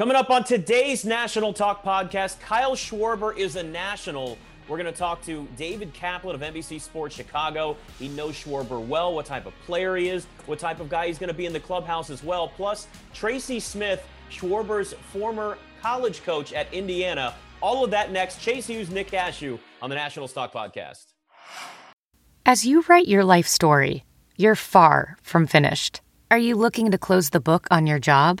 Coming up on today's National Talk podcast, Kyle Schwarber is a national. We're going to talk to David Kaplan of NBC Sports Chicago. He knows Schwarber well, what type of player he is, what type of guy he's going to be in the clubhouse as well. Plus, Tracy Smith, Schwarber's former college coach at Indiana. All of that next. Chase Hughes, Nick Ashooh on the National Talk Podcast. As you write your life story, you're far from finished. Are you looking to close the book on your job?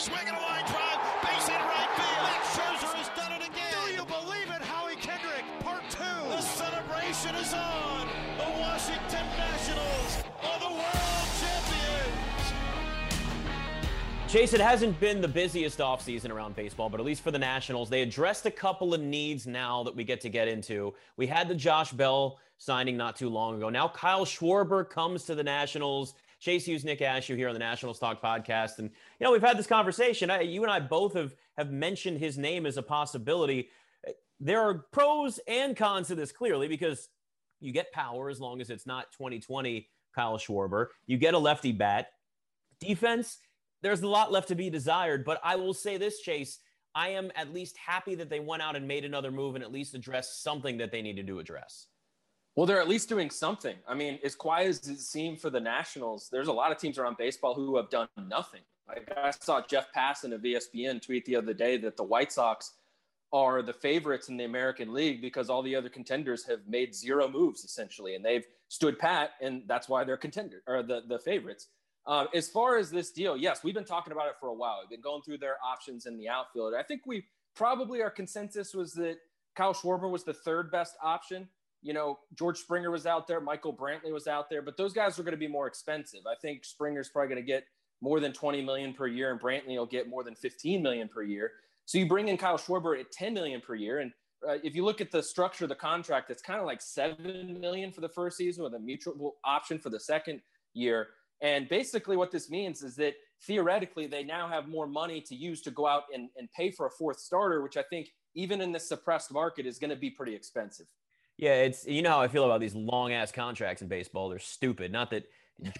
Swing and a line drive, base hit right field. Max Scherzer has done it again. Do you believe it, Howie Kendrick? Part two. The celebration is on. The Washington Nationals are the world champions. Chase, it hasn't been the busiest offseason around baseball, but at least for the Nationals, they addressed a couple of needs now that we get to get into. We had the Josh Bell signing not too long ago. Now Kyle Schwarber comes to the Nationals. Chase Hughes, Nick Ashooh here on the Nationals Talk Podcast. And, you know, we've had this conversation. I, you and I both have, have mentioned his name as a possibility. There are pros and cons to this clearly because you get power as long as it's not 2020 Kyle Schwarber. You get a lefty bat. Defense, there's a lot left to be desired. But I will say this, Chase. I am at least happy that they went out and made another move and at least addressed something that they needed to address. Well, they're at least doing something. I mean, as quiet as it seemed for the Nationals, there's a lot of teams around baseball who have done nothing. Like I saw Jeff Passan of ESPN tweet the other day that the White Sox are the favorites in the American League because all the other contenders have made zero moves essentially, and they've stood pat, and that's why they're contender or the the favorites. Uh, as far as this deal, yes, we've been talking about it for a while. We've been going through their options in the outfield. I think we probably our consensus was that Kyle Schwarber was the third best option you know, George Springer was out there, Michael Brantley was out there, but those guys are going to be more expensive. I think Springer's probably going to get more than 20 million per year, and Brantley will get more than 15 million per year. So you bring in Kyle Schwarber at 10 million per year, and uh, if you look at the structure of the contract, it's kind of like seven million for the first season with a mutual option for the second year. And basically, what this means is that theoretically, they now have more money to use to go out and, and pay for a fourth starter, which I think, even in this suppressed market, is going to be pretty expensive. Yeah, it's you know how I feel about these long ass contracts in baseball. They're stupid. Not that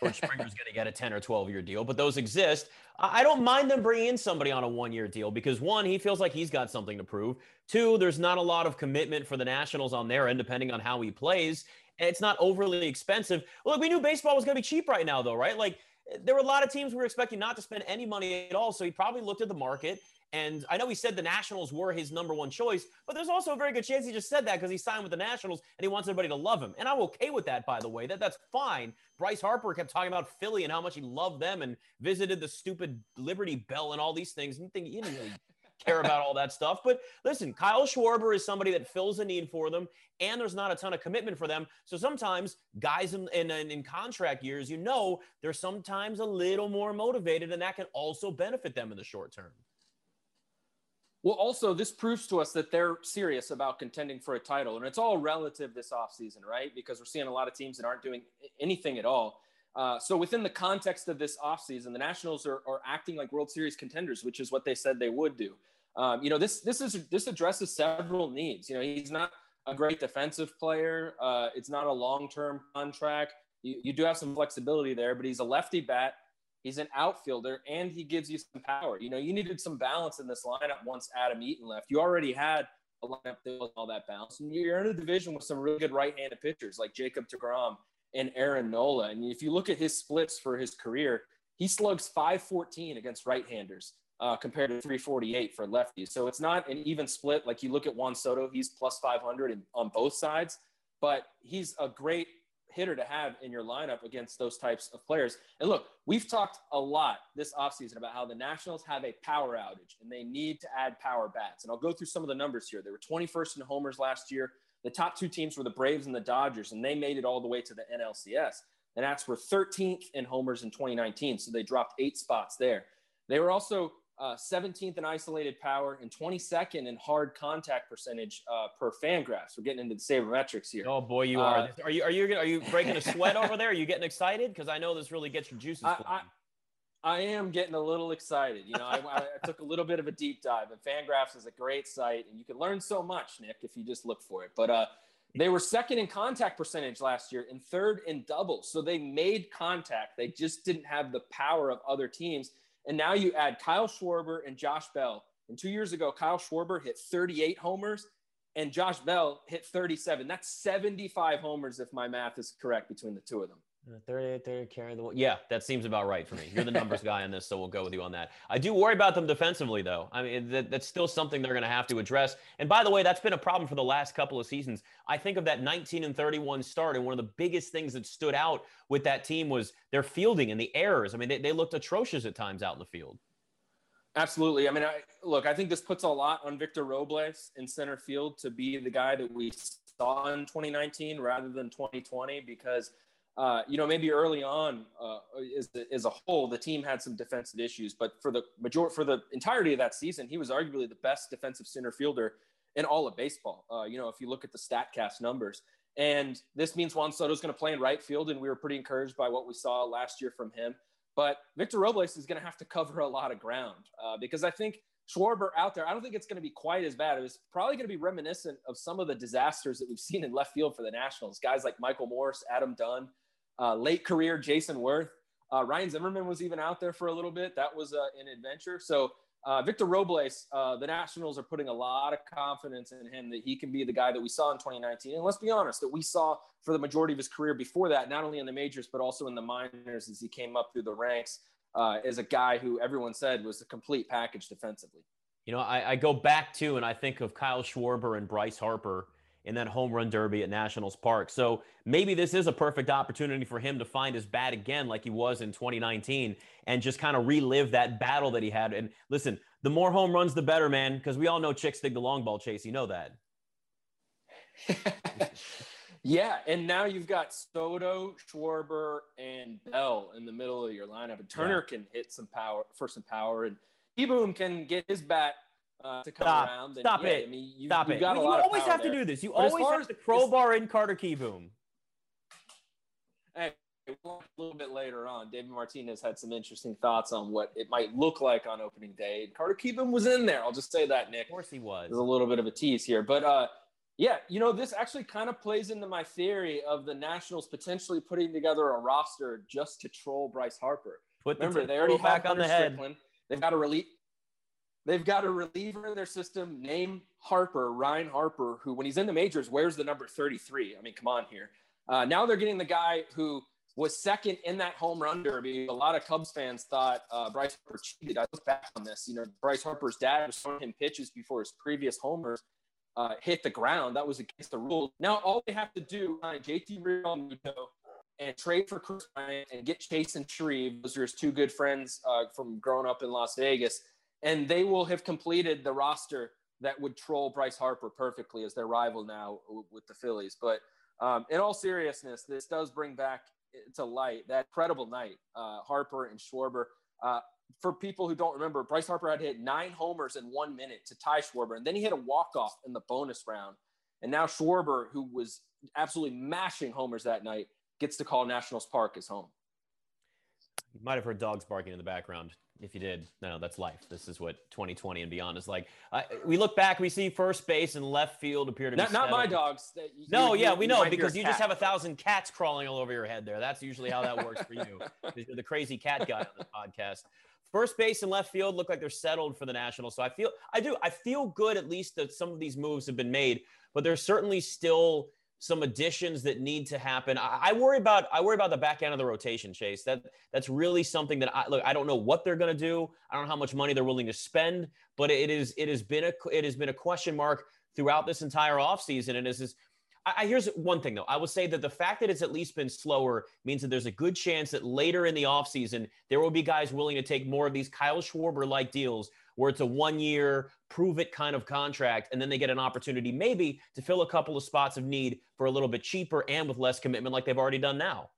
George Springer's going to get a 10 or 12 year deal, but those exist. I don't mind them bringing in somebody on a one year deal because one, he feels like he's got something to prove. Two, there's not a lot of commitment for the Nationals on their end, depending on how he plays. And it's not overly expensive. Look, we knew baseball was going to be cheap right now, though, right? Like eh, there were a lot of teams we were expecting not to spend any money at all. So he probably looked at the market and I know he said the Nationals were his number one choice, but there's also a very good chance he just said that because he signed with the Nationals and he wants everybody to love him. And I'm okay with that, by the way. That that's fine. Bryce Harper kept talking about Philly and how much he loved them and visited the stupid Liberty Bell and all these things. And think he didn't really care about all that stuff. But listen, Kyle Schwarber is somebody that fills a need for them, and there's not a ton of commitment for them. So sometimes guys in, in, in contract years, you know, they're sometimes a little more motivated, and that can also benefit them in the short term. Well, also, this proves to us that they're serious about contending for a title. And it's all relative this offseason, right? Because we're seeing a lot of teams that aren't doing anything at all. Uh, so, within the context of this offseason, the Nationals are, are, acting like World Series contenders, which is what they said they would do. Um, you know, this this is this addresses several needs. You know, he's not a great defensive player. Uh, it's not a long term contract. You, you do have some flexibility there, but he's a lefty bat He's an outfielder and he gives you some power. You know, you needed some balance in this lineup once Adam Eaton left. You already had a lineup that was all that balance. And you're in a division with some really good right handed pitchers like Jacob DeGrom and Aaron Nola. And if you look at his splits for his career, he slugs 514 against right handers. Uh, compared to 348 for lefties. So it's not an even split. Like you look at Juan Soto, he's plus 500 in, on both sides, but he's a great hitter to have in your lineup against those types of players. And look, we've talked a lot this offseason about how the Nationals have a power outage and they need to add power bats. And I'll go through some of the numbers here. They were 21st in homers last year. The top two teams were the Braves and the Dodgers, and they made it all the way to the NLCS. The Nats were 13th in homers in 2019, so they dropped eight spots there. They were also uh, 17th in isolated power and 22nd in hard contact percentage uh, per Fangraphs. We're getting into the sabermetrics here. Oh boy, you are. Uh, are you are you are you breaking a sweat over there? Are you getting excited? Because I know this really gets your juices. I, I, I, am getting a little excited. You know, I, I, took a little bit of a deep dive, and Fangraphs is a great site, and you can learn so much, Nick, if you just look for it. But uh, they were second in contact percentage last year and third in doubles. So they made contact. They just didn't have the power of other teams. And now you add Kyle Schwarber and Josh Bell. And two years ago, Kyle Schwarber hit 38 homers and Josh Bell hit 37. That's 75 homers, if my math is correct, between the two of them. 38 there, carrying the Yeah, that seems about right for me. You're the numbers guy on this, so we'll go with you on that. I do worry about them defensively, though. I mean, that, that's still something they're going to have to address. And by the way, that's been a problem for the last couple of seasons. I think of that 19 and 31 start, and one of the biggest things that stood out with that team was their fielding and the errors. I mean, they, they looked atrocious at times out in the field. Absolutely. I mean, I, look, I think this puts a lot on Victor Robles in center field to be the guy that we saw in 2019 rather than 2020 because – uh, you know, maybe early on, uh, as, as a whole, the team had some defensive issues, but for the major for the entirety of that season, he was arguably the best defensive center fielder in all of baseball. Uh, you know, if you look at the Statcast numbers, and this means Juan Soto is going to play in right field, and we were pretty encouraged by what we saw last year from him. But Victor Robles is going to have to cover a lot of ground uh, because I think Schwarber out there, I don't think it's going to be quite as bad. It's probably going to be reminiscent of some of the disasters that we've seen in left field for the Nationals. Guys like Michael Morse, Adam Dunn, uh, late career Jayson Werth. Uh, Ryan Zimmerman was even out there for a little bit. That was uh, an adventure. So uh, Victor Robles, uh, the Nationals are putting a lot of confidence in him that he can be the guy that we saw in 2019. And let's be honest, that we saw for the majority of his career before that, not only in the majors, but also in the minors as he came up through the ranks uh, as a guy who everyone said was a complete package defensively. You know, I, I go back to, and I think of Kyle Schwarber and Bryce Harper in that home run derby at Nationals Park. So maybe this is a perfect opportunity for him to find his bat again, like he was in 2019, and just kind of relive that battle that he had. And listen, the more home runs, the better, man, because we all know chicks dig the long ball chase. You know that. yeah, and now you've got Soto, Schwarber, and Bell in the middle of your lineup. And Turner yeah. can hit some power for some power, and Kieboom can get his bat uh, to come Stop. around. And, Stop yeah, it. I mean, you, Stop it. you always have there. to do this. You but always have to crowbar in Carter Kieboom. Hey, a little bit later on, David Martinez had some interesting thoughts on what it might look like on opening day. Carter Kieboom was in there. I'll just say that, Nick. Of course he was. There's a little bit of a tease here. But uh, yeah, you know, this actually kind of plays into my theory of the Nationals potentially putting together a roster just to troll Bryce Harper. Put the Remember, they already back on the head. Strickland. They've got a relief. They've got a reliever in their system named Harper, Ryan Harper, who, when he's in the majors, wears the number 33. I mean, come on here. Uh, now they're getting the guy who was second in that home run derby. A lot of Cubs fans thought uh, Bryce Harper cheated. I look back on this. You know, Bryce Harper's dad was throwing him pitches before his previous homers uh, hit the ground. That was against the rules. Now all they have to do, uh, JT Realmuto, and trade for Kris Bryant and get Chasen Shreve. Those are his two good friends uh, from growing up in Las Vegas and they will have completed the roster that would troll Bryce Harper perfectly as their rival now with the Phillies. But um, in all seriousness, this does bring back to light that incredible night, uh, Harper and Schwarber. Uh, for people who don't remember, Bryce Harper had hit nine homers in one minute to tie Schwarber, and then he hit a walk-off in the bonus round. And now Schwarber, who was absolutely mashing homers that night, gets to call Nationals Park his home. You might have heard dogs barking in the background. If you did, no, that's life. This is what 2020 and beyond is like. Uh, we look back, we see first base and left field appear to not, be not my dogs. You, no, you, yeah, we know because you just have a thousand cats crawling all over your head there. That's usually how that works for you. You're the crazy cat guy on this podcast. First base and left field look like they're settled for the Nationals. So I feel, I do, I feel good at least that some of these moves have been made, but there's certainly still some additions that need to happen. I, I, worry about I worry about the back end of the rotation, Chase. That that's really something that I look. I don't know what they're going to do. I don't know how much money they're willing to spend, but it is it has been a it has been a question mark throughout this entire offseason. And this is I, here's one thing though. I would say that the fact that it's at least been slower means that there's a good chance that later in the offseason there will be guys willing to take more of these Kyle Schwarber like deals where it's a one year prove it kind of contract and then they get an opportunity maybe to fill a couple of spots of need for a little bit cheaper and with less commitment like they've already done now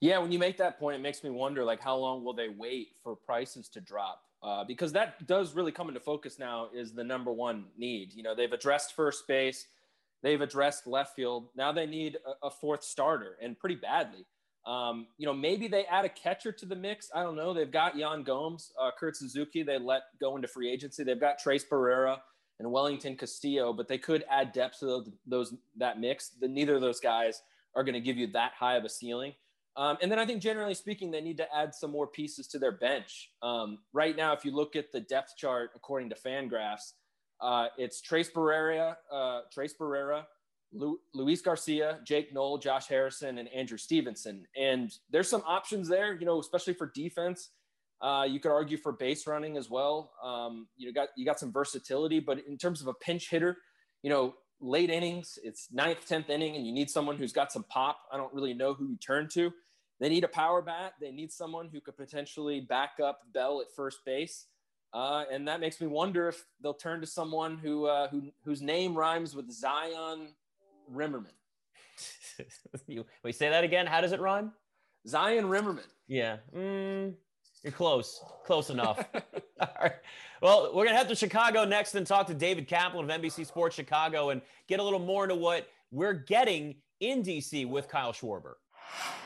yeah when you make that point it makes me wonder like how long will they wait for prices to drop uh, because that does really come into focus now is the number one need. You know, they've addressed first base, they've addressed left field. Now they need a, a fourth starter and pretty badly. Um, you know, maybe they add a catcher to the mix. I don't know. They've got Yan Gomes, uh, Kurt Suzuki. They let go into free agency. They've got Tres Barrera and Wellington Castillo, but they could add depth to those, those that mix. The, neither of those guys are going to give you that high of a ceiling. Um, and then I think generally speaking, they need to add some more pieces to their bench. Um, right now, if you look at the depth chart according to Fangraphs, uh, it's Tres Barrera, uh, Tres Barrera, Lu- Luis Garcia, Jake Noll, Josh Harrison, and Andrew Stevenson. And there's some options there, you know, especially for defense. Uh, you could argue for base running as well. Um, you got you got some versatility, but in terms of a pinch hitter, you know, late innings, it's ninth, tenth inning, and you need someone who's got some pop. I don't really know who you turn to. They need a power bat. They need someone who could potentially back up Bell at first base. Uh, and that makes me wonder if they'll turn to someone who, uh, who whose name rhymes with Zion Rimmerman. you wait, say that again. How does it rhyme? Zion Rimmerman. Yeah, mm, you're close, close enough. All right. Well, we're gonna head to Chicago next and talk to David Kaplan of NBC Sports Chicago and get a little more into what we're getting in DC with Kyle Schwarber.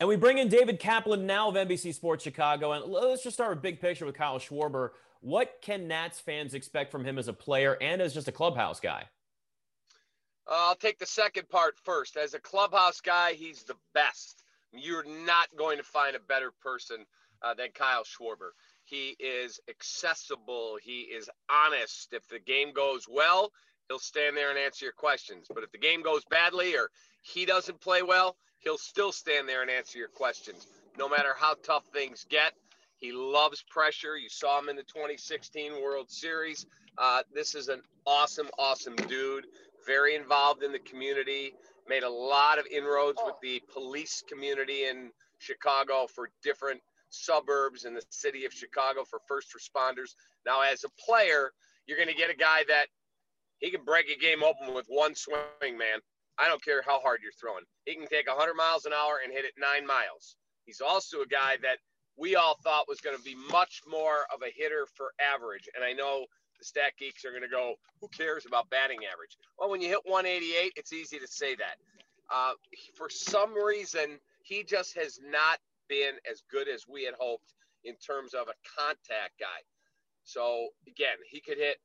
And we bring in David Kaplan now of NBC Sports Chicago. And let's just start with big picture with Kyle Schwarber. What can Nats fans expect from him as a player and as just a clubhouse guy? Uh, I'll take the second part first. As a clubhouse guy, he's the best. You're not going to find a better person uh, than Kyle Schwarber. He is accessible. He is honest. If the game goes well, he'll stand there and answer your questions. But if the game goes badly or he doesn't play well, he'll still stand there and answer your questions, no matter how tough things get. He loves pressure. You saw him in the 2016 World Series. Uh, this is an awesome, awesome dude. Very involved in the community. Made a lot of inroads with the police community in Chicago for different suburbs in the city of Chicago for first responders. Now, as a player, you're going to get a guy that he can break a game open with one swing, man. I don't care how hard you're throwing. He can take 100 miles an hour and hit it nine miles. He's also a guy that we all thought was going to be much more of a hitter for average. And I know the stat geeks are going to go, who cares about batting average? Well, when you hit 188, it's easy to say that. Uh, for some reason, he just has not been as good as we had hoped in terms of a contact guy. So, again, he could hit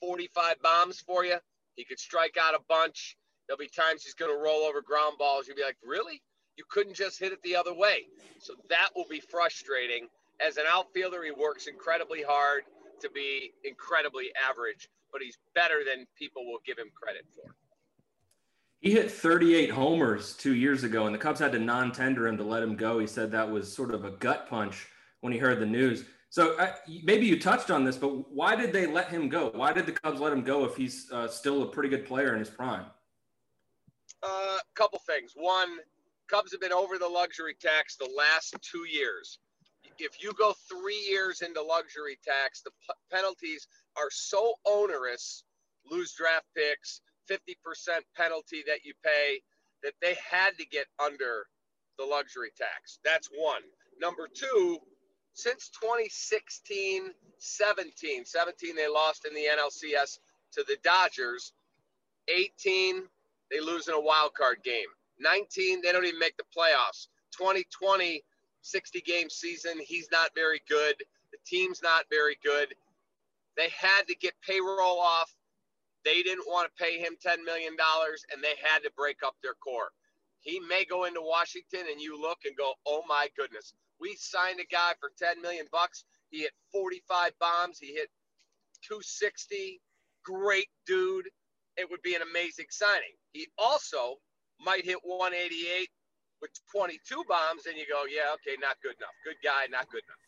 45 bombs for you. He could strike out a bunch. There'll be times he's going to roll over ground balls. You'll be like, really? You couldn't just hit it the other way. So that will be frustrating. As an outfielder, he works incredibly hard to be incredibly average, but he's better than people will give him credit for. He hit 38 homers two years ago, and the Cubs had to non tender him to let him go. He said that was sort of a gut punch when he heard the news. So maybe you touched on this, but why did they let him go? Why did the Cubs let him go if he's uh, still a pretty good player in his prime? Couple things. One, Cubs have been over the luxury tax the last two years. If you go three years into luxury tax, the p- penalties are so onerous lose draft picks, 50% penalty that you pay that they had to get under the luxury tax. That's one. Number two, since 2016 17, 17 they lost in the NLCS to the Dodgers. 18, they lose in a wild card game. 19, they don't even make the playoffs. 2020, 60 game season, he's not very good. The team's not very good. They had to get payroll off. They didn't want to pay him $10 million, and they had to break up their core. He may go into Washington, and you look and go, oh my goodness. We signed a guy for 10 million bucks. He hit 45 bombs. He hit 260. Great dude. It would be an amazing signing. He also might hit 188 with 22 bombs, and you go, yeah, okay, not good enough. Good guy, not good enough.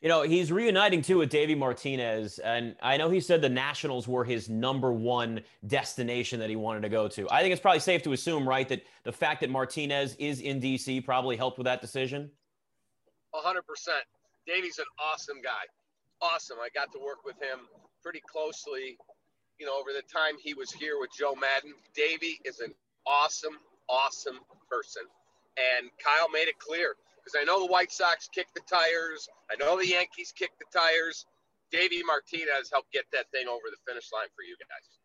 You know, he's reuniting too with Davey Martinez. And I know he said the Nationals were his number one destination that he wanted to go to. I think it's probably safe to assume, right, that the fact that Martinez is in DC probably helped with that decision. 100%. Davey's an awesome guy. Awesome. I got to work with him pretty closely, you know, over the time he was here with Joe Maddon. Davey is an awesome, awesome person. And Kyle made it clear because I know the White Sox kicked the tires. I know the Yankees kicked the tires. Davey Martinez helped get that thing over the finish line for you guys.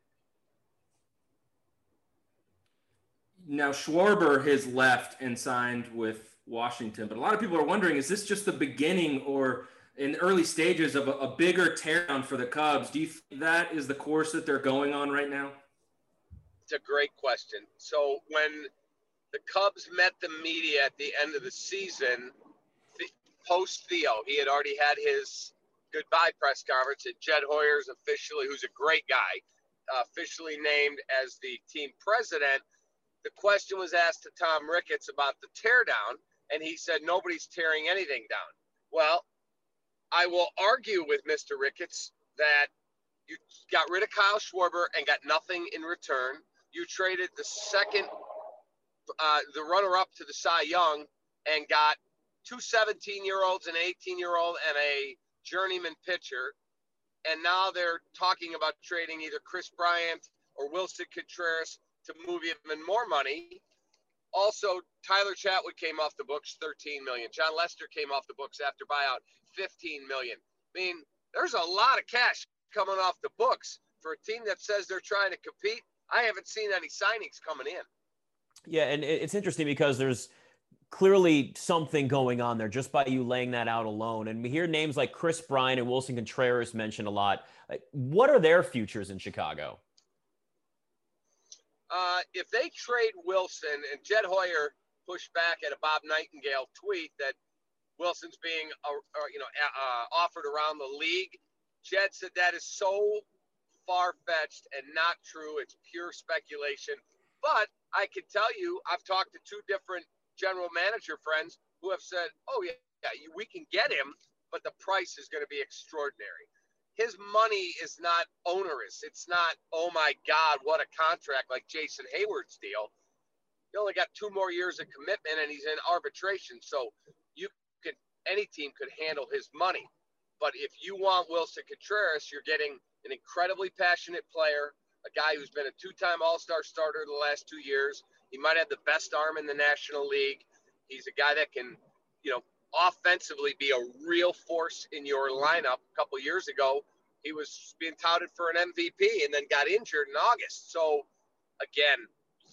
Now Schwarber has left and signed with Washington, but a lot of people are wondering: is this just the beginning or in the early stages of a, a bigger teardown for the Cubs? Do you think that is the course that they're going on right now? It's a great question. So when the Cubs met the media at the end of the season, post Theo. He had already had his goodbye press conference, and Jed Hoyer's officially, who's a great guy, uh, officially named as the team president. The question was asked to Tom Ricketts about the teardown, and he said nobody's tearing anything down. Well, I will argue with Mr. Ricketts that you got rid of Kyle Schwarber and got nothing in return. You traded the second uh, the runner up to the Cy Young and got two 17 year olds, an 18 year old, and a journeyman pitcher. And now they're talking about trading either Kris Bryant or Willson Contreras to move even more money. Also, Tyler Chatwood came off the books, 13 million. Jon Lester came off the books after buyout, 15 million. I mean, there's a lot of cash coming off the books for a team that says they're trying to compete. I haven't seen any signings coming in. Yeah, and it's interesting because there's clearly something going on there just by you laying that out alone. And we hear names like Kris Bryant and Willson Contreras mentioned a lot. What are their futures in Chicago? Uh, if they trade Willson and Jed Hoyer pushed back at a Bob Nightingale tweet that Willson's being uh, uh, you know uh, offered around the league, Jed said that is so far fetched and not true. It's pure speculation. But I can tell you, I've talked to two different general manager friends who have said, "Oh yeah, yeah, we can get him, but the price is going to be extraordinary." His money is not onerous. It's not, "Oh my God, what a contract!" like Jason Heyward's deal. He only got two more years of commitment, and he's in arbitration. So you any team could handle his money. But if you want Willson Contreras, you're getting an incredibly passionate player a guy who's been a two-time All-Star starter the last two years. He might have the best arm in the National League. He's a guy that can, you know, offensively be a real force in your lineup. A couple years ago, he was being touted for an MVP and then got injured in August. So, again,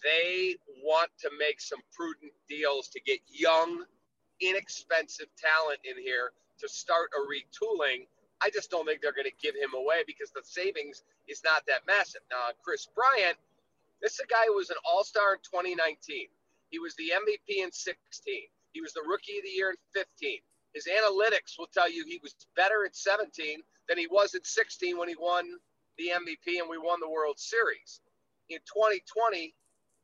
they want to make some prudent deals to get young, inexpensive talent in here to start a retooling I just don't think they're going to give him away because the savings is not that massive. Now, Kris Bryant, this is a guy who was an All Star in 2019. He was the MVP in 16. He was the Rookie of the Year in 15. His analytics will tell you he was better at 17 than he was at 16 when he won the MVP and we won the World Series. In 2020,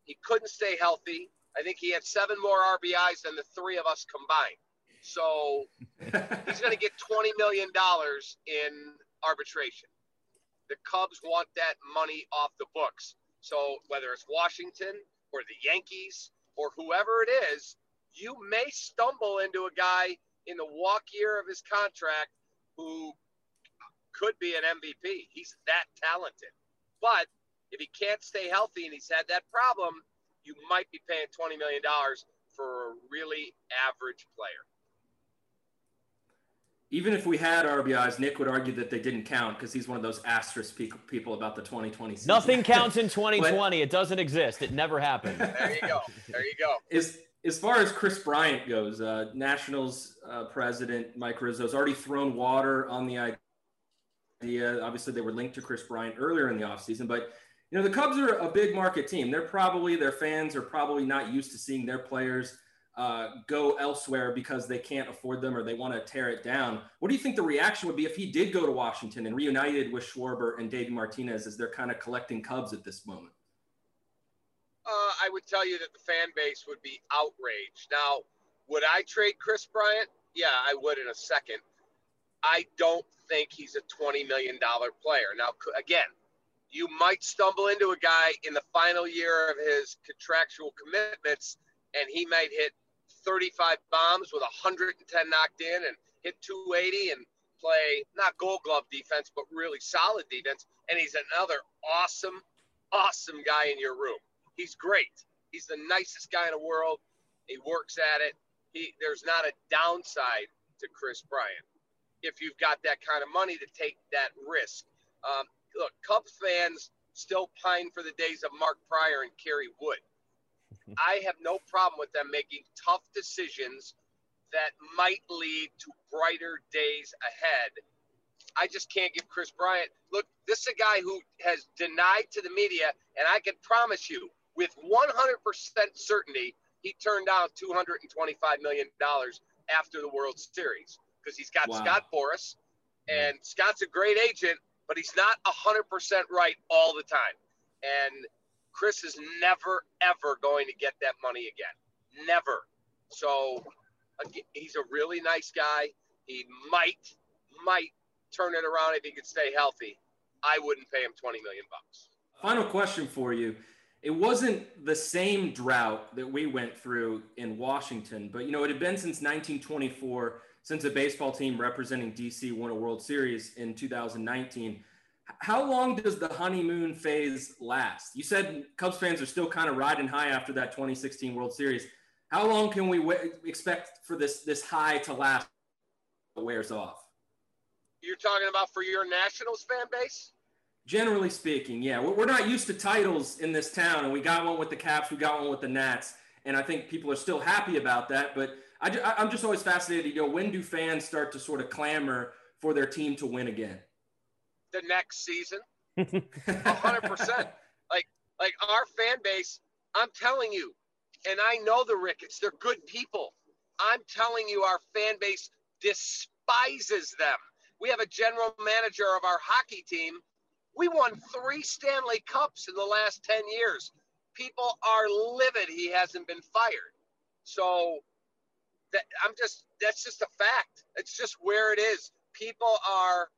he couldn't stay healthy. I think he had seven more RBIs than the three of us combined. So he's going to get $20 million in arbitration. The Cubs want that money off the books. So whether it's Washington or the Yankees or whoever it is, you may stumble into a guy in the walk year of his contract who could be an MVP. He's that talented. But if he can't stay healthy and he's had that problem, you might be paying $20 million for a really average player even if we had RBIs, Nick would argue that they didn't count because he's one of those asterisk people about the 2020 season. Nothing counts in 2020. but, it doesn't exist. It never happened. There you go. There you go. As, as far as Kris Bryant goes, uh, Nationals uh, president Mike Rizzo has already thrown water on the idea. Obviously, they were linked to Kris Bryant earlier in the offseason, but you know the Cubs are a big market team. They're probably their fans are probably not used to seeing their players – uh, go elsewhere because they can't afford them or they want to tear it down. What do you think the reaction would be if he did go to Washington and reunited with Schwarber and Davey Martinez as they're kind of collecting Cubs at this moment? Uh, I would tell you that the fan base would be outraged. Now, would I trade Kris Bryant? Yeah, I would in a second. I don't think he's a $20 million player. Now, again, you might stumble into a guy in the final year of his contractual commitments and he might hit 35 bombs with 110 knocked in and hit 280 and play not gold glove defense, but really solid defense. And he's another awesome, awesome guy in your room. He's great. He's the nicest guy in the world. He works at it. He there's not a downside to Kris Bryant if you've got that kind of money to take that risk. Um, look, Cubs fans still pine for the days of Mark Prior and Kerry Wood. I have no problem with them making tough decisions that might lead to brighter days ahead. I just can't give Kris Bryant. Look, this is a guy who has denied to the media, and I can promise you with 100% certainty, he turned down $225 million after the World Series because he's got wow. Scott Boras, and Scott's a great agent, but he's not 100% right all the time. And Chris is never, ever going to get that money again. Never. So he's a really nice guy. He might, might turn it around if he could stay healthy. I wouldn't pay him 20 million bucks. Final question for you. It wasn't the same drought that we went through in Washington, but you know, it had been since 1924 since a baseball team representing DC won a World Series in 2019. How long does the honeymoon phase last? You said Cubs fans are still kind of riding high after that 2016 World Series. How long can we w- expect for this this high to last? Wears off. You're talking about for your Nationals fan base? Generally speaking, yeah. We're, we're not used to titles in this town, and we got one with the Caps, we got one with the Nats, and I think people are still happy about that. But I, I'm just always fascinated. You know, when do fans start to sort of clamor for their team to win again? The next season, hundred percent. Like, like our fan base. I'm telling you, and I know the Ricketts. They're good people. I'm telling you, our fan base despises them. We have a general manager of our hockey team. We won three Stanley Cups in the last 10 years. People are livid he hasn't been fired. So that I'm just that's just a fact. It's just where it is. People are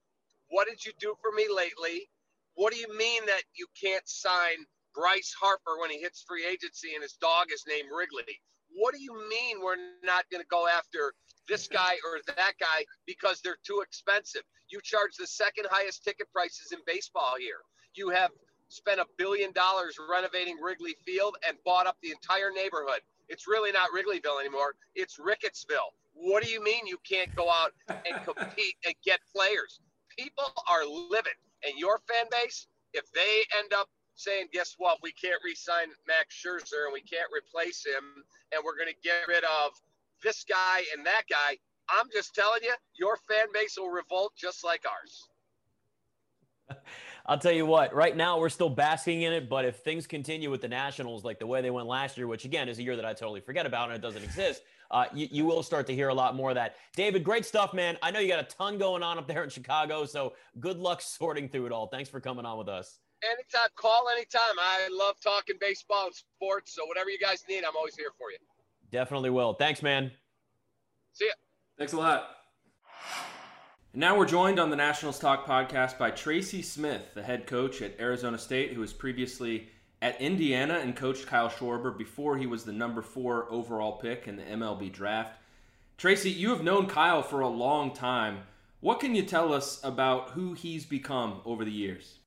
what did you do for me lately? What do you mean that you can't sign Bryce Harper when he hits free agency and his dog is named Wrigley? What do you mean we're not going to go after this guy or that guy because they're too expensive? You charge the second highest ticket prices in baseball here. You have spent a billion dollars renovating Wrigley Field and bought up the entire neighborhood. It's really not Wrigleyville anymore. It's Rickettsville. What do you mean you can't go out and compete and get players? People are livid. And your fan base, if they end up saying, guess what, we can't re sign Max Scherzer and we can't replace him and we're going to get rid of this guy and that guy, I'm just telling you, your fan base will revolt just like ours. I'll tell you what, right now we're still basking in it, but if things continue with the Nationals like the way they went last year, which again is a year that I totally forget about and it doesn't exist, uh, you, you will start to hear a lot more of that. David, great stuff, man. I know you got a ton going on up there in Chicago, so good luck sorting through it all. Thanks for coming on with us. Anytime, call anytime. I love talking baseball and sports, so whatever you guys need, I'm always here for you. Definitely will. Thanks, man. See ya. Thanks a lot. And now we're joined on the Nationals Talk podcast by Tracy Smith, the head coach at Arizona State, who was previously at Indiana and coached Kyle Schwarber before he was the number four overall pick in the MLB draft. Tracy, you have known Kyle for a long time. What can you tell us about who he's become over the years?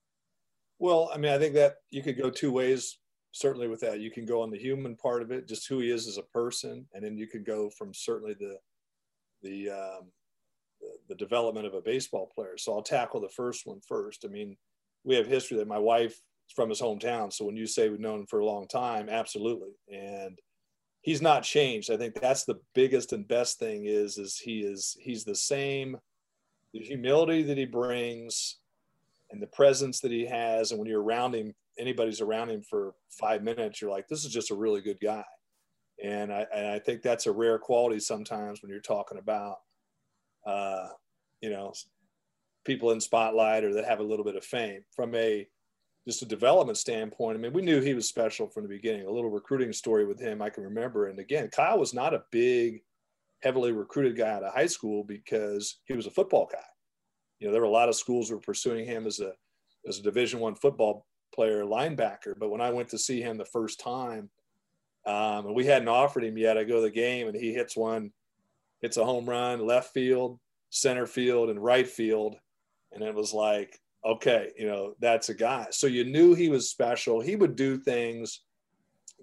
Well, I mean, I think that you could go two ways, certainly with that. You can go on the human part of it, just who he is as a person, and then you could go from certainly the the um, the, development of a baseball player. So I'll tackle the first one first. I mean, we have history that my wife is from his hometown. So when you say we've known him for a long time, absolutely. And he's not changed. I think that's the biggest and best thing is, is he is, he's the same, the humility that he brings and the presence that he has. And when you're around him, anybody's around him for five minutes, you're like, this is just a really good guy. And I, and I think that's a rare quality sometimes when you're talking about uh, you know, people in spotlight or that have a little bit of fame. From a just a development standpoint, I mean, we knew he was special from the beginning. A little recruiting story with him I can remember. And again, Kyle was not a big heavily recruited guy out of high school because he was a football guy. You know, there were a lot of schools were pursuing him as a as a Division One football player, linebacker. But when I went to see him the first time, um, and we hadn't offered him yet, I go to the game and he hits one, hits a home run, left field, center field, and right field, and it was like, okay, you know, that's a guy. So you knew he was special. He would do things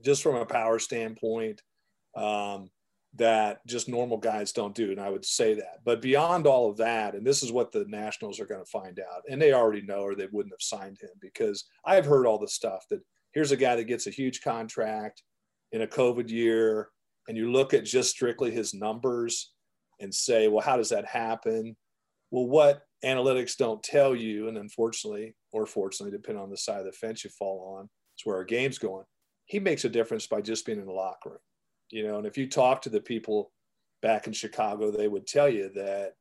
just from a power standpoint. Um, that just normal guys don't do. And I would say that. But beyond all of that, and this is what the Nationals are going to find out, and they already know or they wouldn't have signed him because I've heard all the stuff that here's a guy that gets a huge contract in a COVID year, and you look at just strictly his numbers and say, well, how does that happen? Well, what analytics don't tell you, and unfortunately, or fortunately, depending on the side of the fence you fall on, it's where our game's going. He makes a difference by just being in the locker room you know and if you talk to the people back in chicago they would tell you that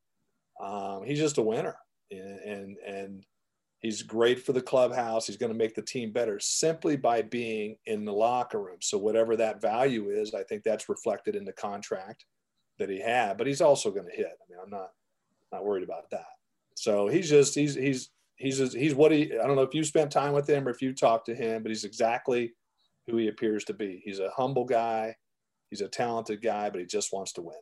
um, he's just a winner and, and and he's great for the clubhouse. He's going to make the team better simply by being in the locker room. So whatever that value is i think that's reflected in the contract that he had but he's also going to hit. I mean i'm not not worried about that. So he's just he's he's he's he's what he i don't know if you spent time with him or if you talked to him but he's exactly who he appears to be. He's a humble guy. He's a talented guy, but he just wants to win.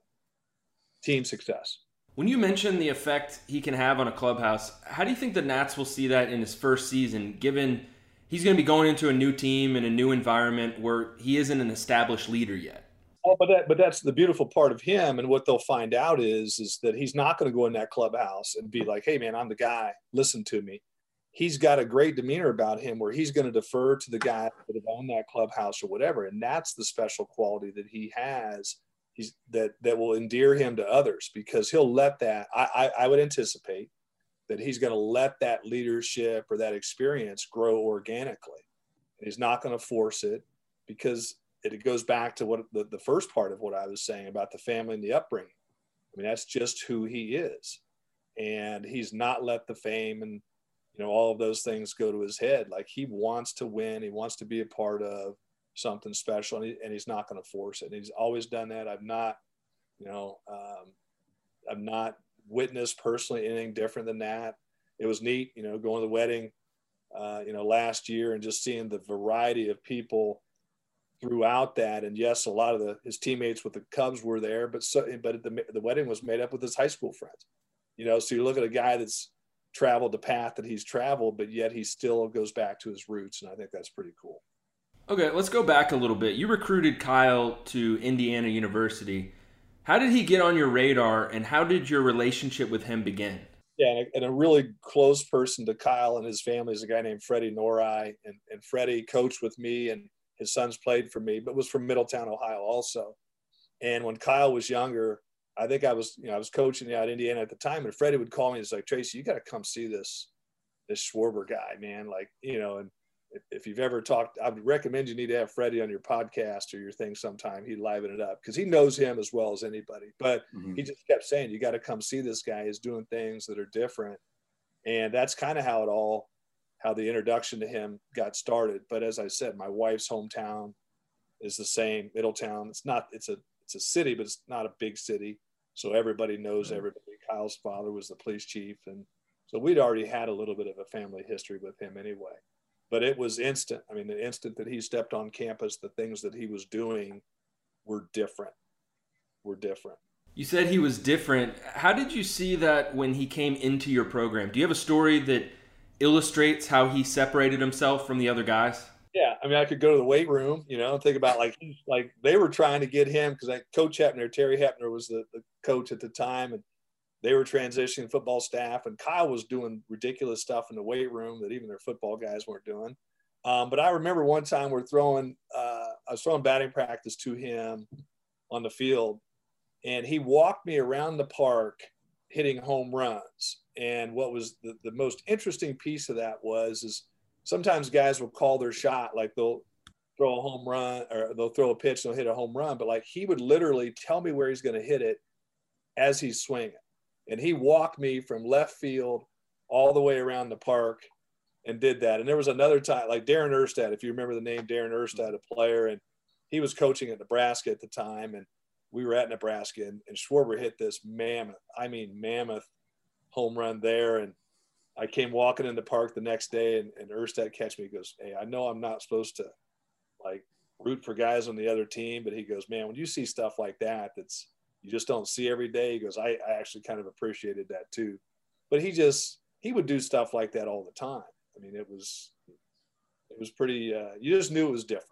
Team success. When you mention the effect he can have on a clubhouse, how do you think the Nats will see that in his first season, given he's going to be going into a new team and a new environment where he isn't an established leader yet? Oh, but that, but that's the beautiful part of him, and what they'll find out is is that he's not going to go in that clubhouse and be like, "Hey, man, I'm the guy. Listen to me." he's got a great demeanor about him where he's going to defer to the guy that have owned that clubhouse or whatever. And that's the special quality that he has. He's that that will endear him to others because he'll let that. I, I, I would anticipate that he's going to let that leadership or that experience grow organically. He's not going to force it because it goes back to what the, the first part of what I was saying about the family and the upbringing. I mean, that's just who he is. And he's not let the fame and you know all of those things go to his head like he wants to win he wants to be a part of something special and, he, and he's not going to force it. And he's always done that. I've not you know um, i've not witnessed personally anything different than that. It was neat you know going to the wedding uh, you know last year and just seeing the variety of people throughout that. And yes a lot of the his teammates with the cubs were there but so but the, the wedding was made up with his high school friends you know? So you look at a guy that's traveled the path that he's traveled, but yet he still goes back to his roots. And I think that's pretty cool. Okay, let's go back a little bit. You recruited Kyle to Indiana University. How did he get on your radar, and how did your relationship with him begin? Yeah, and a, and really close person to Kyle and his family is a guy named Freddie Nori. And, and Freddie coached with me, and his sons played for me, but was from Middletown, Ohio also. And when Kyle was younger, I think I was, you know, I was coaching out Indiana at the time, and Freddie would call me. He's like, Tracy, you got to come see this, this Schwarber guy, man. Like, you know, and if, you've ever talked, I would recommend you need to have Freddie on your podcast or your thing sometime. He'd liven it up because he knows him as well as anybody. But mm-hmm. he just kept saying, you got to come see this guy. He's doing things that are different, and that's kind of how it all, how the introduction to him got started. But as I said, my wife's hometown is the same, Middletown. It's not, it's a it's a city, but it's not a big city. So everybody knows everybody. Kyle's father was the police chief. And so we'd already had a little bit of a family history with him anyway. But it was instant. I mean, the instant that he stepped on campus, the things that he was doing were different. Were different. You said he was different. How did you see that when he came into your program? Do you have a story that illustrates how he separated himself from the other guys? Yeah, I mean, I could go to the weight room, you know, and think about like like they were trying to get him because like Coach Hepner, Terry Hepner was the, the coach at the time, and they were transitioning football staff, and Kyle was doing ridiculous stuff in the weight room that even their football guys weren't doing. Um, but I remember one time we're throwing, uh, I was throwing batting practice to him on the field, and he walked me around the park hitting home runs. And what was the, the most interesting piece of that was is sometimes guys will call their shot like they'll throw a home run or they'll throw a pitch and they'll hit a home run but like he would literally tell me where he's going to hit it as he's swinging and he walked me from left field all the way around the park and did that and there was another time like Darren Erstad if you remember the name Darren Erstad a player and he was coaching at Nebraska at the time and we were at Nebraska and, and Schwarber hit this mammoth, I mean, mammoth home run there. And I came walking in the park the next day and, and Erstad catch me. He goes, Hey, I know I'm not supposed to like root for guys on the other team, but he goes, man, when you see stuff like that, that's, you just don't see every day. He goes, I, I actually kind of appreciated that too. But he just, he would do stuff like that all the time. I mean, it was, it was pretty, uh, you just knew it was different.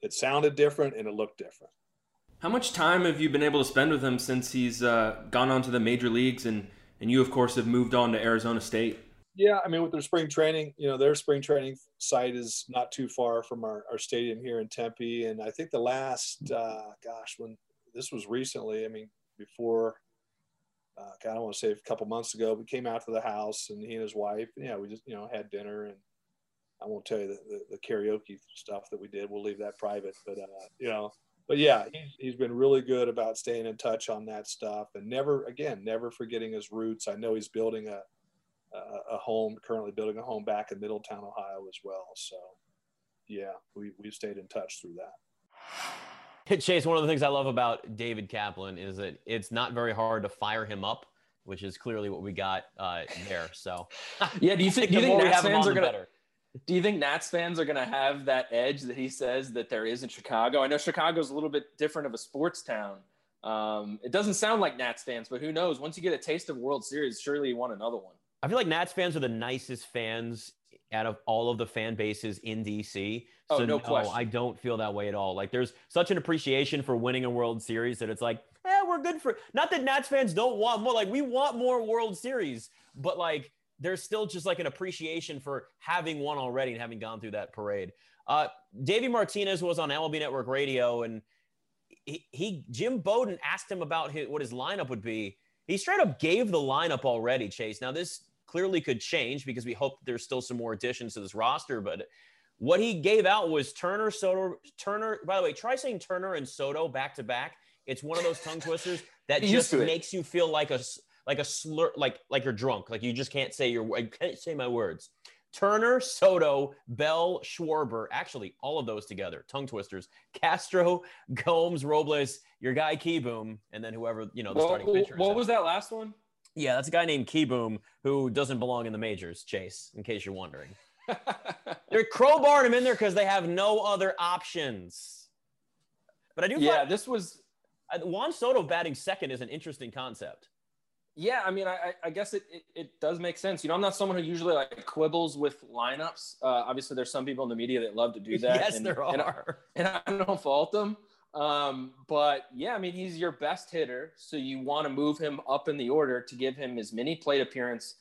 It sounded different and it looked different. How much time have you been able to spend with him since he's uh, gone on to the major leagues and, and you, of course, have moved on to Arizona State? Yeah, I mean, with their spring training, you know, their spring training site is not too far from our, our stadium here in Tempe. And I think the last, uh, gosh, when this was recently, I mean, before, uh, I don't want to say a couple months ago, we came out to the house and he and his wife, yeah, we just, you know, had dinner and I won't tell you the, the, the karaoke stuff that we did. We'll leave that private, but, uh, you know, but yeah, he's, he's been really good about staying in touch on that stuff and never, again, never forgetting his roots. I know he's building a, a home, currently building a home back in Middletown, Ohio as well. So, yeah, we, we've stayed in touch through that. Chase, one of the things I love about David Kaplan is that it's not very hard to fire him up, which is clearly what we got uh, there. So, yeah, do you think, do you think Nats fans are going to? Do you think Nats fans are going to have that edge that he says that there is in Chicago? I know Chicago's a little bit different of a sports town. Um, it doesn't sound like Nats fans, but who knows? Once you get a taste of World Series, surely you want another one. I feel like Nats fans are the nicest fans out of all of the fan bases in DC. So oh, no, no question. I don't feel that way at all. Like there's such an appreciation for winning a World Series that it's like, yeah, we're good for. Not that Nats fans don't want more. Like we want more World Series, but like there's still just like an appreciation for having one already and having gone through that parade. Uh, Davey Martinez was on MLB Network Radio, and he, he Jim Bowden asked him about his, what his lineup would be. He straight up gave the lineup already, Chase. Now this clearly could change because we hope there's still some more additions to this roster. But what he gave out was Turner, Soto, Turner. By the way, try saying Turner and Soto back to back. It's one of those tongue twisters that just makes you feel like a like a slur, like like you're drunk, like you just can't say your I can't say my words. Turner, Soto, Bell, Schwarber, actually all of those together, tongue twisters. Castro, Gomes, Robles, your guy Kieboom, and then whoever you know the starting pitcher. What was that last one? Yeah, that's a guy named Kieboom who doesn't belong in the majors, Chase, in case you're wondering. They're crowbarring him in there because they have no other options. But I do. Yeah, this was Juan Soto batting second is an interesting concept. Yeah, I mean, I, I guess it, it, it, does make sense. You know, I'm not someone who usually like quibbles with lineups. Uh, obviously, there's some people in the media that love to do that. yes, and, there are, and I, and I don't fault them. Um, but yeah, I mean, he's your best hitter, so you want to move him up in the order to give him as many plate appearance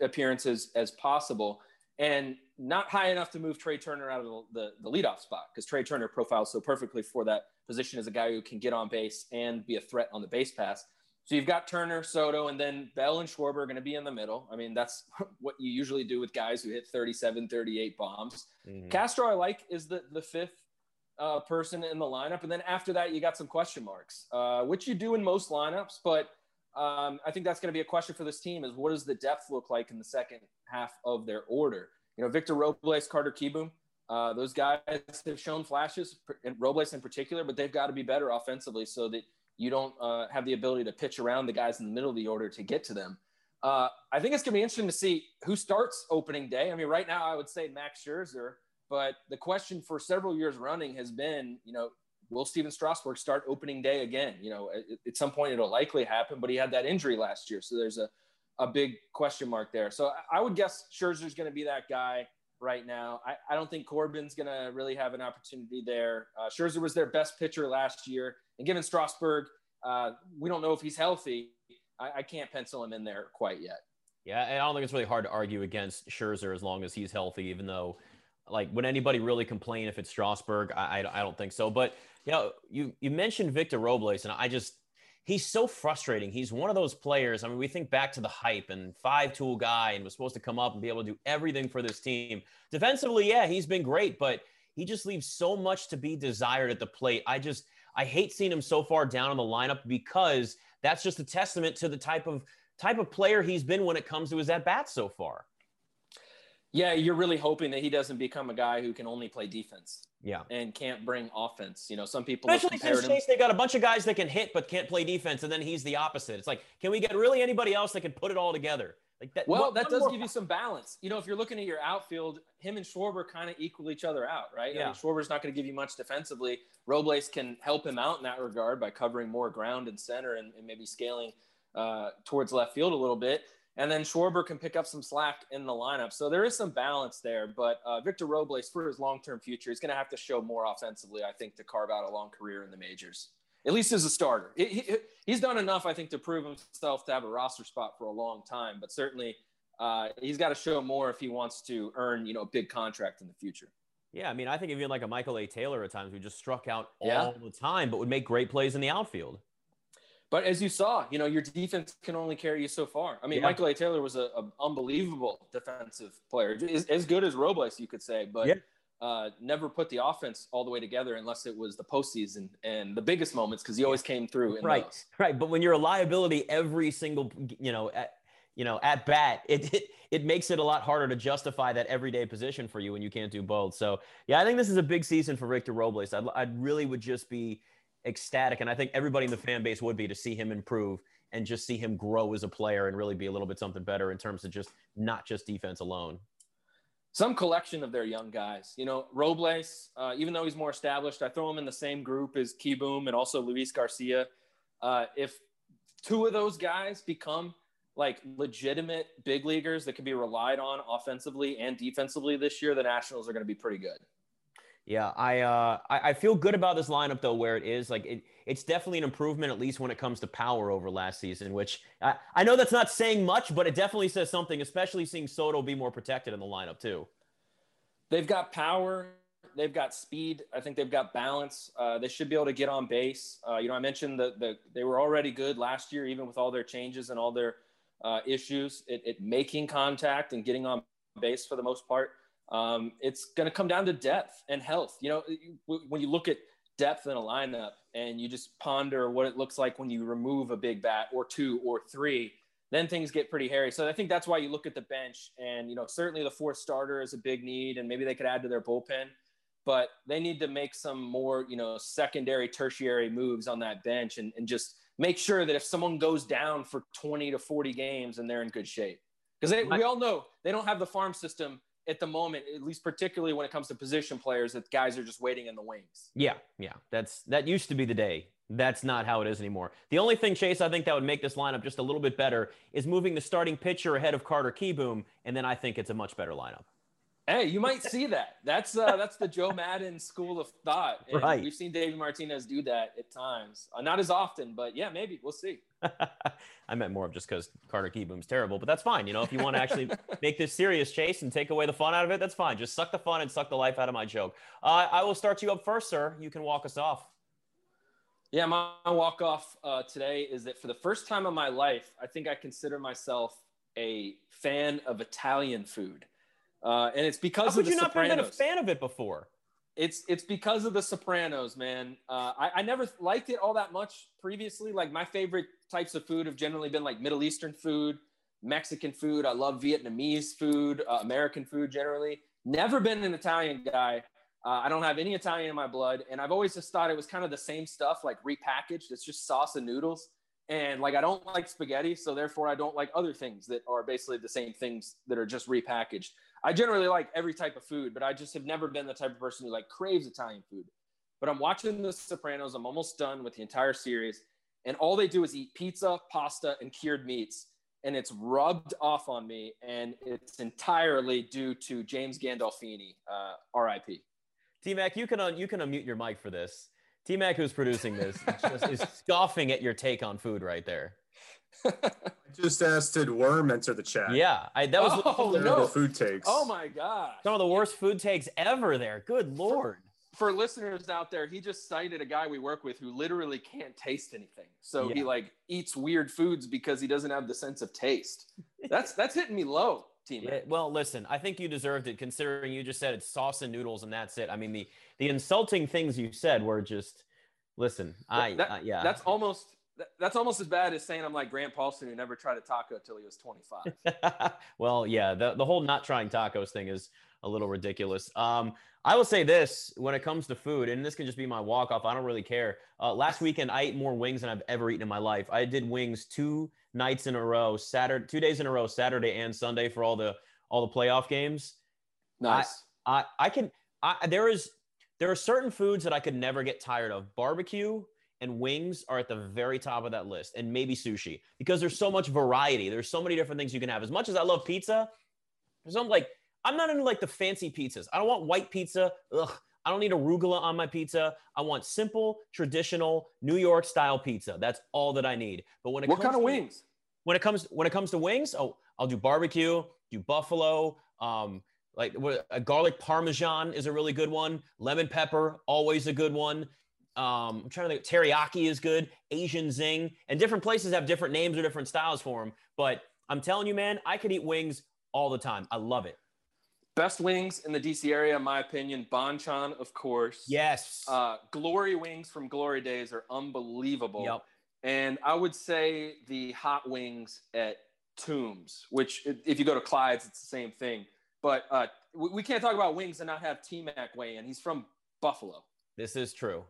appearances as possible, and not high enough to move Trea Turner out of the, the, the leadoff spot because Trea Turner profiles so perfectly for that position as a guy who can get on base and be a threat on the base pass. So you've got Turner, Soto, and then Bell and Schwarber are going to be in the middle. I mean, that's what you usually do with guys who hit 37, 38 bombs. Mm-hmm. Castro, I like, is the, the fifth uh, person in the lineup. And then after that, you got some question marks, uh, which you do in most lineups. But um, I think that's going to be a question for this team is what does the depth look like in the second half of their order? You know, Victor Robles, Carter Kieboom, uh, those guys have shown flashes, and Robles in particular, but they've got to be better offensively so that you don't uh, have the ability to pitch around the guys in the middle of the order to get to them. Uh, I think it's going to be interesting to see who starts opening day. I mean, right now I would say Max Scherzer, but the question for several years running has been, you know, will Stephen Strasburg start opening day again? You know, at, at some point it'll likely happen, but he had that injury last year, so there's a a big question mark there. So I would guess Scherzer's going to be that guy right now. I, I don't think Corbin's going to really have an opportunity there. Uh, Scherzer was their best pitcher last year, and given Strasburg, uh, we don't know if he's healthy. I, I can't pencil him in there quite yet. Yeah, and I don't think it's really hard to argue against Scherzer as long as he's healthy, even though like would anybody really complain if it's Strasburg? I, I, I don't think so. But you know, you you mentioned Victor Robles, and I just he's so frustrating. He's one of those players. I mean, we think back to the hype and five tool guy and was supposed to come up and be able to do everything for this team. Defensively, yeah, he's been great, but he just leaves so much to be desired at the plate. I just I hate seeing him so far down on the lineup because that's just a testament to the type of type of player he's been when it comes to his at bats so far. Yeah, you're really hoping that he doesn't become a guy who can only play defense. Yeah. And can't bring offense. You know, some people Especially since Chase, they got a bunch of guys that can hit but can't play defense, and then he's the opposite. It's like, can we get really anybody else that can put it all together? Like that. Well, that does give you some balance. You know, if you're looking at your outfield, him and Schwarber kind of equal each other out, right? Yeah. I mean, Schwarber's not going to give you much defensively. Robles can help him out in that regard by covering more ground and center and, and maybe scaling uh, towards left field a little bit. And then Schwarber can pick up some slack in the lineup. So there is some balance there. But uh, Victor Robles, for his long term future, is going to have to show more offensively, I think, to carve out a long career in the majors, at least as a starter. He, he, he's done enough, I think, to prove himself to have a roster spot for a long time. But certainly, uh, he's got to show more if he wants to earn, you know, a big contract in the future. Yeah, I mean, I think even like a Michael A. Taylor at times who just struck out Yeah. all the time, but would make great plays in the outfield. But as you saw, you know, your defense can only carry you so far. I mean, Yeah. Michael A. Taylor was an unbelievable defensive player, as, as good as Robles, you could say, but Yeah. uh, never put the offense all the way together unless it was the postseason and the biggest moments because he always came through. Right, those. right. But when you're a liability every single, you know, at, you know, at bat, it, it it makes it a lot harder to justify that everyday position for you when you can't do both. So yeah, I think this is a big season for Victor Robles. I'd, I really would just be ecstatic, and I think everybody in the fan base would be to see him improve and just see him grow as a player and really be a little bit something better in terms of just not just defense alone. some collection of their young guys. You know, Robles, uh, even though he's more established, I throw him in the same group as Kieboom and also Luis Garcia. Uh, if two of those guys become like legitimate big leaguers that can be relied on offensively and defensively this year, the Nationals are going to be pretty good. Yeah, I, uh, I I feel good about this lineup though, where it is like it, it's definitely an improvement, at least when it comes to power over last season. Which I, I know that's not saying much, but it definitely says something. Especially seeing Soto be more protected in the lineup too. They've got power. They've got speed. I think they've got balance. Uh, they should be able to get on base. Uh, you know, I mentioned that the, they were already good last year, even with all their changes and all their uh, issues at, at making contact and getting on base for the most part. Um, it's going to come down to depth and health. You know, when you look at depth in a lineup and you just ponder what it looks like when you remove a big bat or two or three, then things get pretty hairy. So I think that's why you look at the bench and, you know, certainly the fourth starter is a big need and maybe they could add to their bullpen, but they need to make some more, you know, secondary, tertiary moves on that bench and, and just make sure that if someone goes down for 20 to 40 games and they're in good shape. Because we all know they don't have the farm system at the moment, at least particularly when it comes to position players, that guys are just waiting in the wings. Yeah, yeah. That's that used to be the day. That's not how it is anymore. The only thing, Chase, I think that would make this lineup just a little bit better is moving the starting pitcher ahead of Carter Kieboom, and then I think it's a much better lineup. Hey, you might see that. That's uh, that's the Joe Maddon school of thought. And Right. We've seen David Martinez do that at times. Uh, not as often, but yeah, maybe we'll see. I meant more of just because Carter Kieboom's terrible, but that's fine. You know, if you want to actually make this serious, Chase, and take away the fun out of it, that's fine. Just suck the fun and suck the life out of my joke. Uh, I will start you up first, sir. You can walk us off. Yeah, my walk off uh, today is that for the first time in my life, I think I consider myself a fan of Italian food, uh, and it's because of the Sopranos. How of could you not Sopranos. been a fan of it before? it's it's because of the Sopranos, man. Uh, I, I never liked it all that much previously. Like my favorite types of food have generally been like Middle Eastern food, Mexican food. I love Vietnamese food, uh, American food generally. Never been an Italian guy. Uh, I don't have any Italian in my blood, and I've always just thought it was kind of the same stuff, like repackaged. It's just sauce and noodles, and like I don't like spaghetti, so therefore I don't like other things that are basically the same things that are just repackaged. I generally like every type of food, but I just have never been the type of person who like craves Italian food. But I'm watching The Sopranos. I'm almost done with the entire series, and all they do is eat pizza, pasta, and cured meats, and it's rubbed off on me, and it's entirely due to James Gandolfini, uh, R.I.P. T Mac, you can un- you can unmute your mic for this. T Mac, who's producing this, just is scoffing at your take on food right there. Just asked did Worm enter the chat? Yeah, I, that was Oh, Terrible no. food takes. Oh my god, some of the worst food takes ever. There, good lord. for listeners out there, he just cited a guy we work with who literally can't taste anything. So he like eats weird foods because he doesn't have the sense of taste. That's that's hitting me low, team. Yeah, well, listen, I think you deserved it considering you just said it's sauce and noodles and that's it. I mean, the the insulting things you said were just listen. I That- uh, yeah. That's almost that- that's almost as bad as saying I'm like Grant Paulsen who never tried a taco until he was 25. well, yeah, the, the whole not trying tacos thing is a little ridiculous. Um, I will say this when it comes to food, and this can just be my walk off. I don't really care. Uh, last weekend, I ate more wings than I've ever eaten in my life. I did wings two nights in a row, Saturday, two days in a row, Saturday and Sunday for all the all the playoff games. Nice. I I, I can. I, there is there are certain foods that I could never get tired of. Barbecue and wings are at the very top of that list, and maybe sushi because there's so much variety. There's so many different things you can have. As much as I love pizza, there's something like I'm not into like the fancy pizzas. I don't want white pizza. Ugh. I don't need arugula on my pizza. I want simple, traditional New York style pizza. That's all that I need. But when it what comes kind of to, wings? When it comes when it comes to wings, oh, I'll do barbecue, do buffalo, um, like a garlic parmesan is a really good one. Lemon pepper, always a good one. Um, I'm trying to think. Teriyaki is good. Asian zing, and different places have different names or different styles for them. But I'm telling you, man, I could eat wings all the time. I love it. Best wings in the DC area, in my opinion. Bonchon, of course. Yes. Uh, Glory wings from Glory Days are unbelievable. Yep. And I would say the hot wings at Tombs, which if you go to Clyde's, it's the same thing. But uh, we, we can't talk about wings and not have T Mac weigh in. He's from Buffalo. This is true.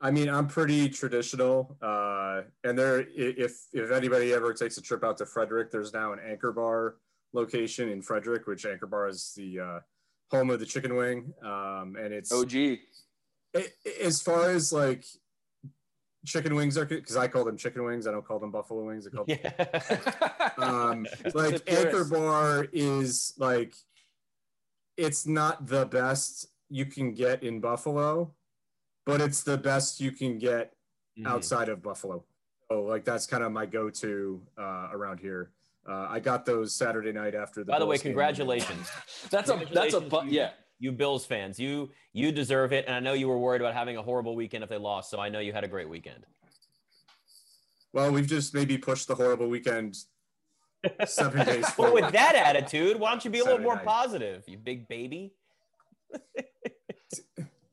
I mean, I'm pretty traditional, uh, and there, if if anybody ever takes a trip out to Frederick, there's now an Anchor Bar location in Frederick, which Anchor Bar is the uh, home of the chicken wing, um, and it's OG. a- as far as like chicken wings are, because I call them chicken wings, I don't call them buffalo wings. I call them Yeah. um, like Anchor. Bar is like it's not the best you can get in Buffalo, but it's the best you can get Mhm. outside of Buffalo. So like that's kind of my go-to uh, around here. Uh, I got those Saturday night after the. By the way, Bills game. congratulations. That's a that's a bu- you- yeah. You Bills fans, you you deserve it. And I know you were worried about having a horrible weekend if they lost. So I know you had a great weekend. Well, we've just maybe pushed the horrible weekend seven days Well, forward. with that attitude, why don't you be a little more night. positive, you big baby?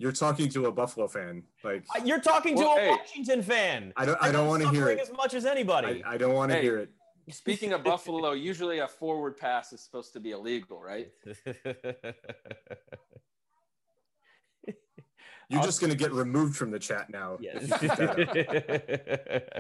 You're talking to a Buffalo fan. Like Uh, You're talking to Well, a hey. Washington fan. I don't. I don't want to hear suffering it. as much as anybody. I, I don't want to Hey. hear it. Speaking of Buffalo, usually a forward pass is supposed to be illegal, right? You're I'll- just going to get removed from the chat now. Yes. if you keep that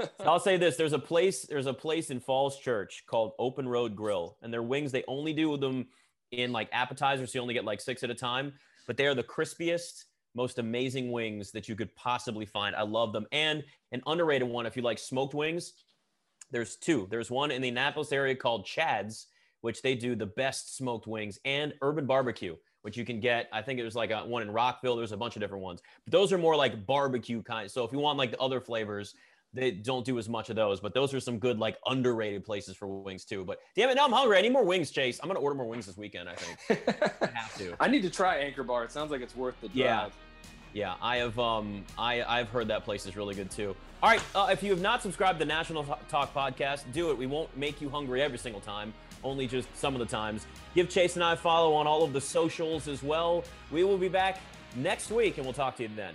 up. I'll say this: there's a place, there's a place in Falls Church called Open Road Grill, and their wings they only do them in like appetizers, so you only get like six at a time. But they are the crispiest, most amazing wings that you could possibly find. I love them, and an underrated one if you like smoked wings. There's two. There's one in the Annapolis area called Chad's, which they do the best smoked wings, and Urban Barbecue, which you can get. I think it was like a, one in Rockville. There's a bunch of different ones, but those are more like barbecue kind. So if you want like the other flavors, they don't do as much of those. But those are some good like underrated places for wings too. But damn it, now I'm hungry. I need more wings, Chase. I'm gonna order more wings this weekend. I think I have to. I need to try Anchor Bar. It sounds like it's worth the drive. Yeah. Yeah, I have um I I've heard that place is really good too. All right, uh, if you have not subscribed to the Nationals Talk podcast, do it. We won't make you hungry every single time, only just some of the times. Give Chase and I a follow on all of the socials as well. We will be back next week and we'll talk to you then.